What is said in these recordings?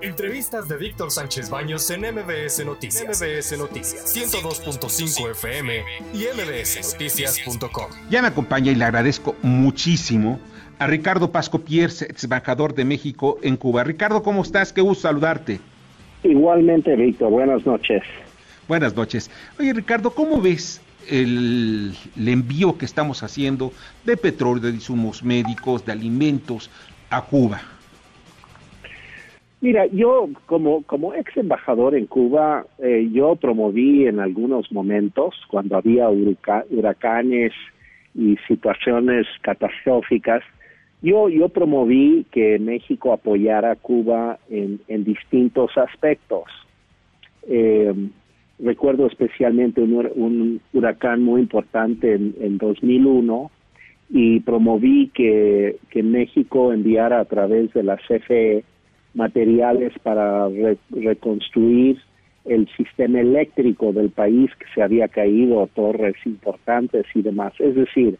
Entrevistas de Víctor Sánchez Baños en MBS Noticias. MBS Noticias 102.5 FM y mbsnoticias.com. Ya me acompaña y le agradezco muchísimo a Ricardo Pasco Pierce, ex embajador de México en Cuba. Ricardo, ¿cómo estás? Qué gusto saludarte. Igualmente, Víctor. Buenas noches. Buenas noches. Oye, Ricardo, ¿cómo ves el, el, envío que estamos haciendo de petróleo, de insumos médicos, de alimentos a Cuba? Mira, yo como, como ex embajador en Cuba, eh, yo promoví en algunos momentos, cuando había huracanes y situaciones catastróficas, yo, yo promoví que México apoyara a Cuba en, en distintos aspectos. Eh, recuerdo especialmente un, un, huracán muy importante en, en 2001 y promoví que, que México enviara a través de la CFE materiales para reconstruir el sistema eléctrico del país que se había caído, torres importantes y demás. Es decir,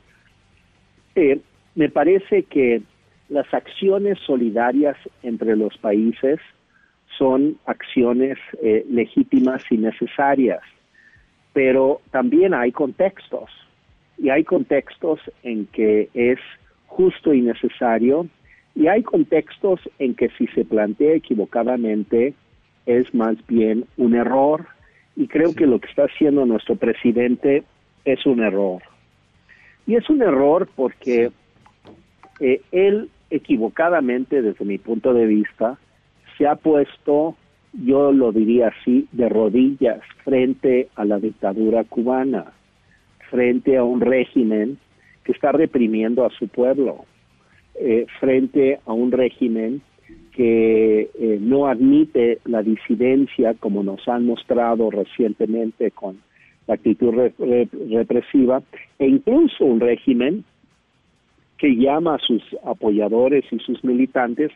eh, me parece que las acciones solidarias entre los países son acciones eh, legítimas y necesarias, pero también hay contextos, y hay contextos en que es justo y necesario y hay contextos en que si se plantea equivocadamente es más bien un error. Y creo que lo que está haciendo nuestro presidente es un error. Y es un error porque eh, él equivocadamente, desde mi punto de vista, se ha puesto, yo lo diría así, de rodillas frente a la dictadura cubana, frente a un régimen que está reprimiendo a su pueblo eh, frente a un régimen que eh, no admite la disidencia, como nos han mostrado recientemente con la actitud represiva, e incluso un régimen que llama a sus apoyadores y sus militantes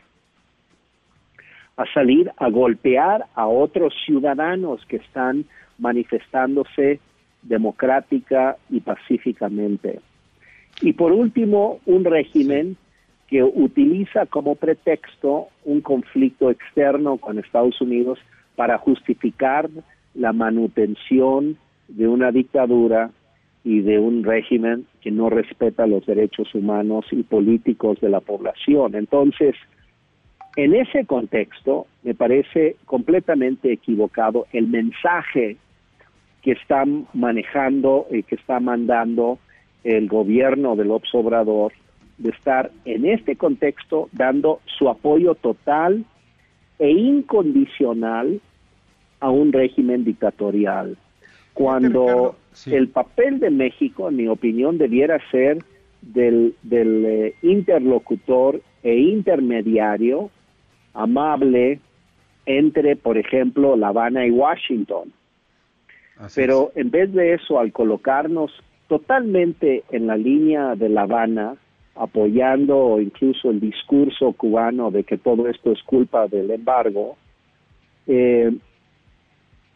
a salir a golpear a otros ciudadanos que están manifestándose democrática y pacíficamente. Y por último, un régimen que utiliza como pretexto un conflicto externo con Estados Unidos para justificar la manutención de una dictadura y de un régimen que no respeta los derechos humanos y políticos de la población. Entonces, en ese contexto, me parece completamente equivocado el mensaje que está manejando y que está mandando el gobierno del Obrador de estar en este contexto dando su apoyo total e incondicional a un régimen dictatorial. Cuando el papel de México, en mi opinión, debiera ser del, del eh, interlocutor e intermediario amable entre, por ejemplo, La Habana y Washington. Pero en vez de eso, al colocarnos totalmente en la línea de La Habana, apoyando incluso el discurso cubano de que todo esto es culpa del embargo, eh,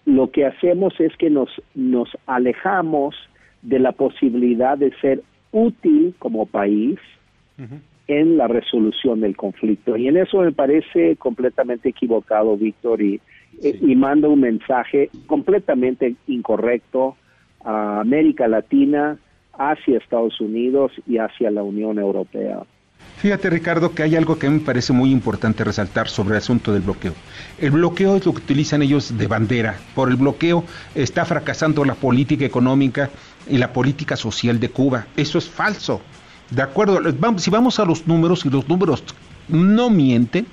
lo que hacemos es que nos, nos alejamos de la posibilidad de ser útil como país en la resolución del conflicto. Y en eso me parece completamente equivocado, Víctor, y, y manda un mensaje completamente incorrecto a América Latina, hacia Estados Unidos y hacia la Unión Europea. Fíjate Ricardo que hay algo que me parece muy importante resaltar sobre el asunto del bloqueo. El bloqueo es lo que utilizan ellos de bandera. Por el bloqueo está fracasando la política económica y la política social de Cuba. Eso es falso. De acuerdo, si vamos a los números y los números no mienten,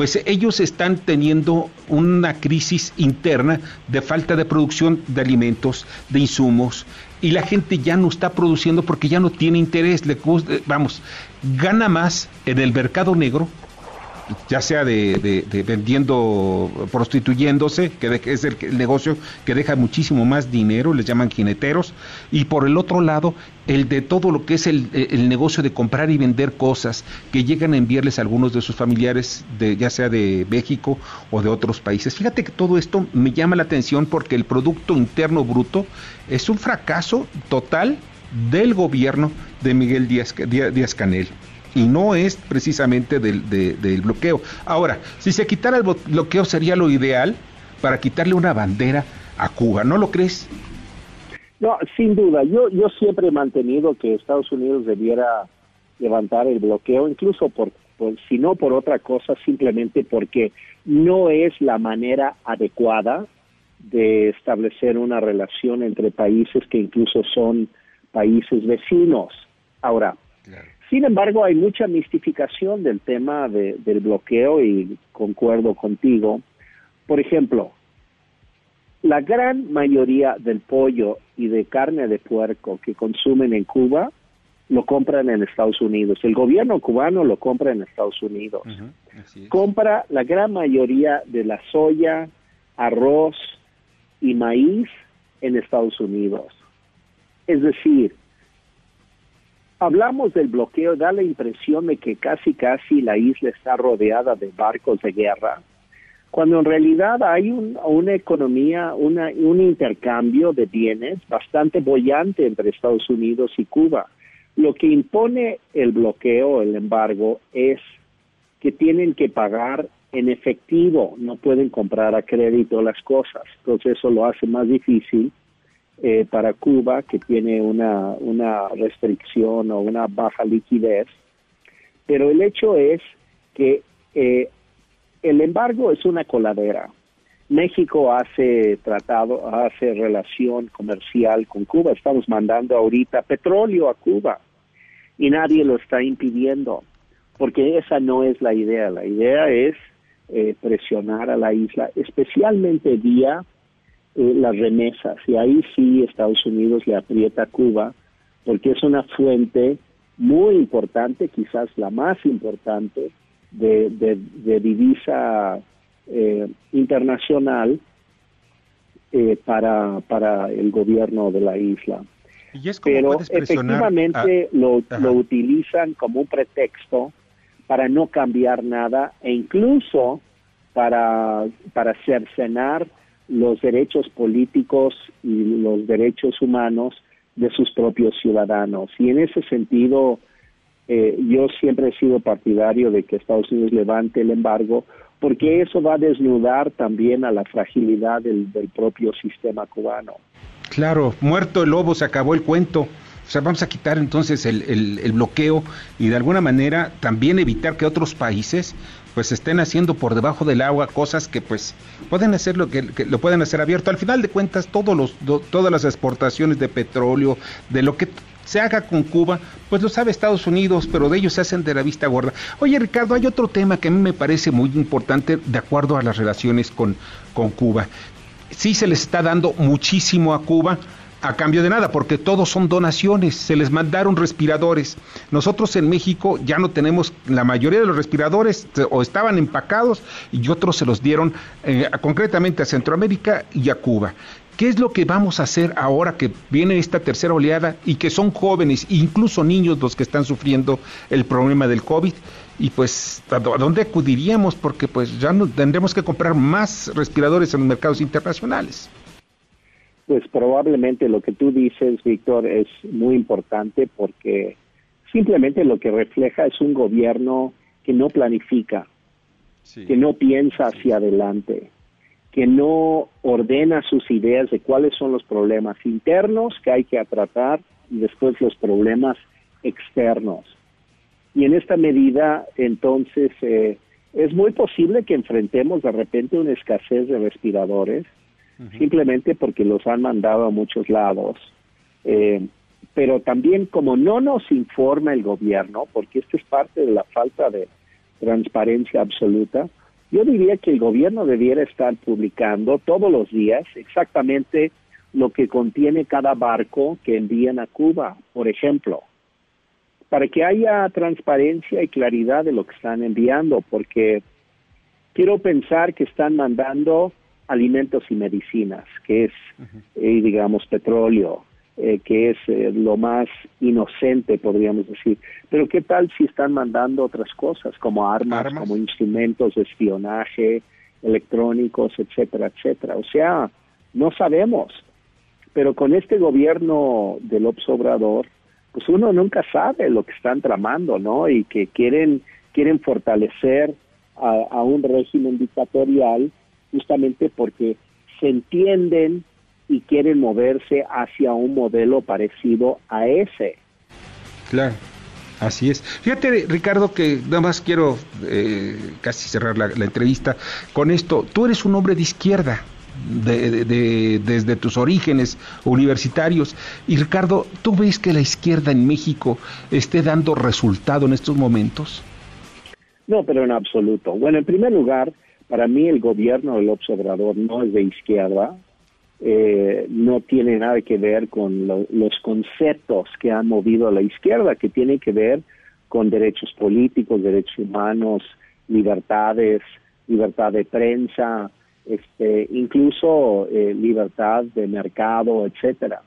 pues ellos están teniendo una crisis interna de falta de producción de alimentos, de insumos, y la gente ya no está produciendo porque ya no tiene interés, le, vamos, gana más en el mercado negro ya sea de, vendiendo, prostituyéndose, que es el, negocio que deja muchísimo más dinero, les llaman jineteros, y por el otro lado, el de todo lo que es el, negocio de comprar y vender cosas que llegan a enviarles a algunos de sus familiares, de, ya sea de México o de otros países. Fíjate que todo esto me llama la atención porque el Producto Interno Bruto es un fracaso total del gobierno de Miguel Díaz, Díaz Canel. Y no es precisamente del, del bloqueo. Ahora, si se quitara el bloqueo sería lo ideal para quitarle una bandera a Cuba, ¿no lo crees? No, sin duda. Yo, yo siempre he mantenido que Estados Unidos debiera levantar el bloqueo, incluso por, si no por otra cosa, simplemente porque no es la manera adecuada de establecer una relación entre países que incluso son países vecinos. Ahora, sin embargo, hay mucha mistificación del tema del bloqueo y concuerdo contigo. Por ejemplo, la gran mayoría del pollo y de carne de puerco que consumen en Cuba lo compran en Estados Unidos. El gobierno cubano lo compra en Estados Unidos. compra la gran mayoría de la soya, arroz y maíz en Estados Unidos. Es decir, hablamos del bloqueo, da la impresión de que casi casi la isla está rodeada de barcos de guerra cuando en realidad hay una economía, un intercambio de bienes bastante bollante entre Estados Unidos y Cuba. Lo que impone el bloqueo, el embargo, es que tienen que pagar en efectivo, no pueden comprar a crédito las cosas. Entonces eso lo hace más difícil eh, para Cuba, que tiene una, una restricción o una baja liquidez. Pero el hecho es que eh, el embargo es una coladera. México hace tratado, hace relación comercial con Cuba. Estamos mandando ahorita petróleo a Cuba y nadie lo está impidiendo, porque esa no es la idea. La idea es eh, presionar a la isla, especialmente vía eh, las remesas. Y ahí sí Estados Unidos le aprieta a Cuba, porque es una fuente muy importante, quizás la más importante, de, divisa eh, internacional eh, para, para el gobierno de la isla. Pero efectivamente lo, lo utilizan como un pretexto para no cambiar nada e incluso para, para cercenar los derechos políticos y los derechos humanos de sus propios ciudadanos. Y en ese sentido, eh, yo siempre he sido partidario de que Estados Unidos levante el embargo porque eso va a desnudar también a la fragilidad del, propio sistema cubano. Claro, muerto el lobo, se acabó el cuento. O sea, vamos a quitar entonces el, el, bloqueo y de alguna manera también evitar que otros países pues estén haciendo por debajo del agua cosas que pues pueden hacer lo que, lo pueden hacer abierto. Al final de cuentas, todos los, todas las exportaciones de petróleo, de lo que se haga con Cuba, pues lo sabe Estados Unidos, pero de ellos se hacen de la vista gorda. Oye Ricardo, hay otro tema que a mí me parece muy importante de acuerdo a las relaciones con, con Cuba. Sí se les está dando muchísimo a Cuba, a cambio de nada, porque todos son donaciones, se les mandaron respiradores. Nosotros en México ya no tenemos, la mayoría de los respiradores o estaban empacados y otros se los dieron eh, concretamente a Centroamérica y a Cuba. ¿Qué es lo que vamos a hacer ahora que viene esta tercera oleada y que son jóvenes, incluso niños los que están sufriendo el problema del COVID? Y pues, ¿a dónde acudiríamos? Porque pues ya no, tendremos que comprar más respiradores en los mercados internacionales. Pues probablemente lo que tú dices, Víctor, es muy importante porque simplemente lo que refleja es un gobierno que no planifica, que no piensa hacia adelante que no ordena sus ideas de cuáles son los problemas internos que hay que tratar y después los problemas externos. Y en esta medida, entonces, eh, es muy posible que enfrentemos de repente una escasez de respiradores, simplemente porque los han mandado a muchos lados. Eh, pero también como no nos informa el gobierno, porque esto es parte de la falta de transparencia absoluta, yo diría que el gobierno debiera estar publicando todos los días exactamente lo que contiene cada barco que envían a Cuba, por ejemplo, para que haya transparencia y claridad de lo que están enviando, porque quiero pensar que están mandando alimentos y medicinas, que es, eh, digamos, petróleo, eh, que es eh, lo más inocente, podríamos decir. Pero ¿qué tal si están mandando otras cosas, como armas, como instrumentos de espionaje, electrónicos, etcétera, etcétera? O sea, no sabemos. Pero con este gobierno del Obrador, pues uno nunca sabe lo que están tramando, ¿no? Y que quieren, quieren fortalecer a, un régimen dictatorial justamente porque se entienden y quieren moverse hacia un modelo parecido a ese. Claro. Así es. Fíjate, Ricardo, que nada más quiero eh, casi cerrar la, entrevista con esto. Tú eres un hombre de izquierda, desde tus orígenes universitarios. Y Ricardo, ¿tú ves que la izquierda en México esté dando resultado en estos momentos? No, pero en absoluto. Bueno, en primer lugar, para mí el gobierno del observador no es de izquierda, eh, no tiene nada que ver con los conceptos que han movido a la izquierda, que tienen que ver con derechos políticos, derechos humanos, libertades, libertad de prensa, este, incluso eh, libertad de mercado, etcétera.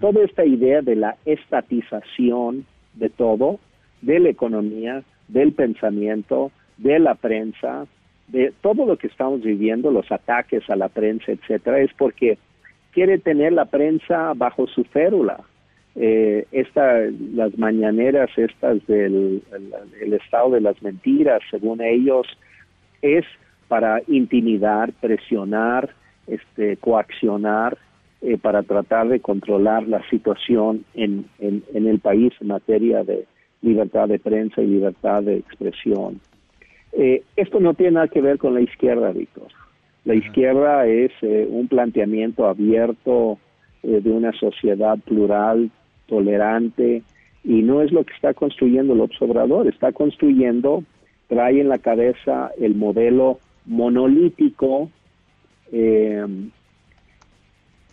Toda esta idea de la estatización de todo, de la economía, del pensamiento, de la prensa, de todo lo que estamos viviendo, los ataques a la prensa, etcétera, es porque quiere tener la prensa bajo su férula. Eh, esta, las mañaneras estas del el, estado de las mentiras, según ellos, es para intimidar, presionar, este, coaccionar, eh, para tratar de controlar la situación en, en el país en materia de libertad de prensa y libertad de expresión. Eh, esto no tiene nada que ver con la izquierda, Víctor. La izquierda es eh, un planteamiento abierto eh, de una sociedad plural, tolerante, y no es lo que está construyendo el Obrador, está construyendo, trae en la cabeza el modelo monolítico,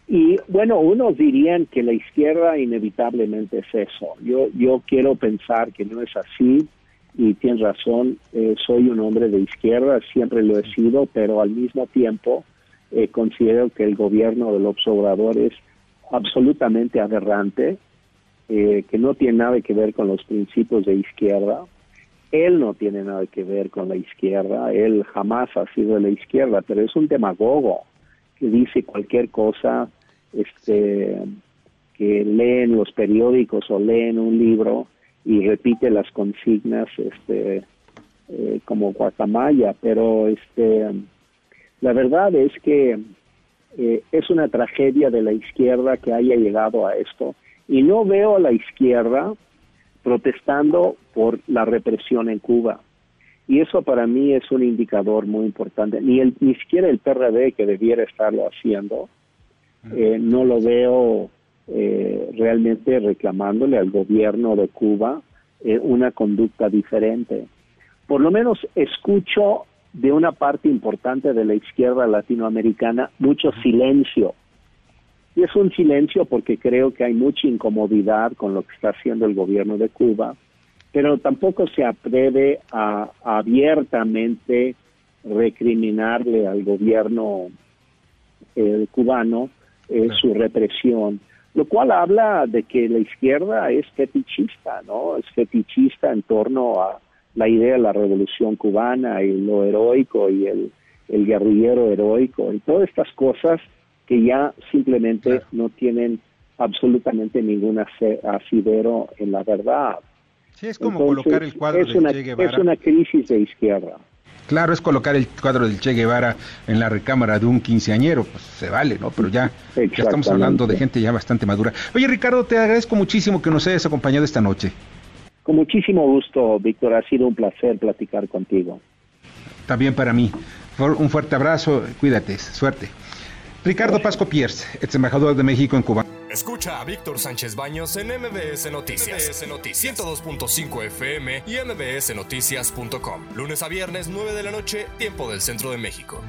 y bueno, unos dirían que la izquierda inevitablemente es eso. Yo, yo quiero pensar que no es así y tienes razón, eh, soy un hombre de izquierda, siempre lo he sido, pero al mismo tiempo eh, considero que el gobierno del Obrador es absolutamente aberrante, eh, que no tiene nada que ver con los principios de izquierda. Él no tiene nada que ver con la izquierda, él jamás ha sido de la izquierda, pero es un demagogo que dice cualquier cosa, este, que leen los periódicos o leen un libro y repite las consignas este eh, como guacamaya pero este la verdad es que eh, es una tragedia de la izquierda que haya llegado a esto y no veo a la izquierda protestando por la represión en Cuba. Y eso para mí es un indicador muy importante. Ni el ni siquiera el PRD que debiera estarlo haciendo eh, no lo veo eh, realmente reclamándole al gobierno de Cuba eh, una conducta diferente. Por lo menos escucho de una parte importante de la izquierda latinoamericana mucho silencio. Y es un silencio porque creo que hay mucha incomodidad con lo que está haciendo el gobierno de Cuba, pero tampoco se atreve a, abiertamente recriminarle al gobierno cubano su represión, lo cual habla de que la izquierda es fetichista, ¿no? Es fetichista en torno a la idea de la revolución cubana y lo heroico y el, el guerrillero heroico y todas estas cosas que ya simplemente no tienen absolutamente ningún asidero en la verdad. Sí, es como colocar el cuadro es una, Es una crisis de izquierda. Claro, es colocar el cuadro del Che Guevara en la recámara de un quinceañero, pues se vale, ¿no? Pero ya, ya estamos hablando de gente ya bastante madura. Oye, Ricardo, te agradezco muchísimo que nos hayas acompañado esta noche. Con muchísimo gusto, Víctor. Ha sido un placer platicar contigo. También para mí. Un fuerte abrazo, cuídate, suerte. Ricardo Pasco Pierce, ex embajador de México en Cuba. Escucha a Víctor Sánchez Baños en MBS Noticias. MBS Noticias 102.5 FM y MBSNoticias.com. Lunes a viernes, 9 de la noche, tiempo del centro de México.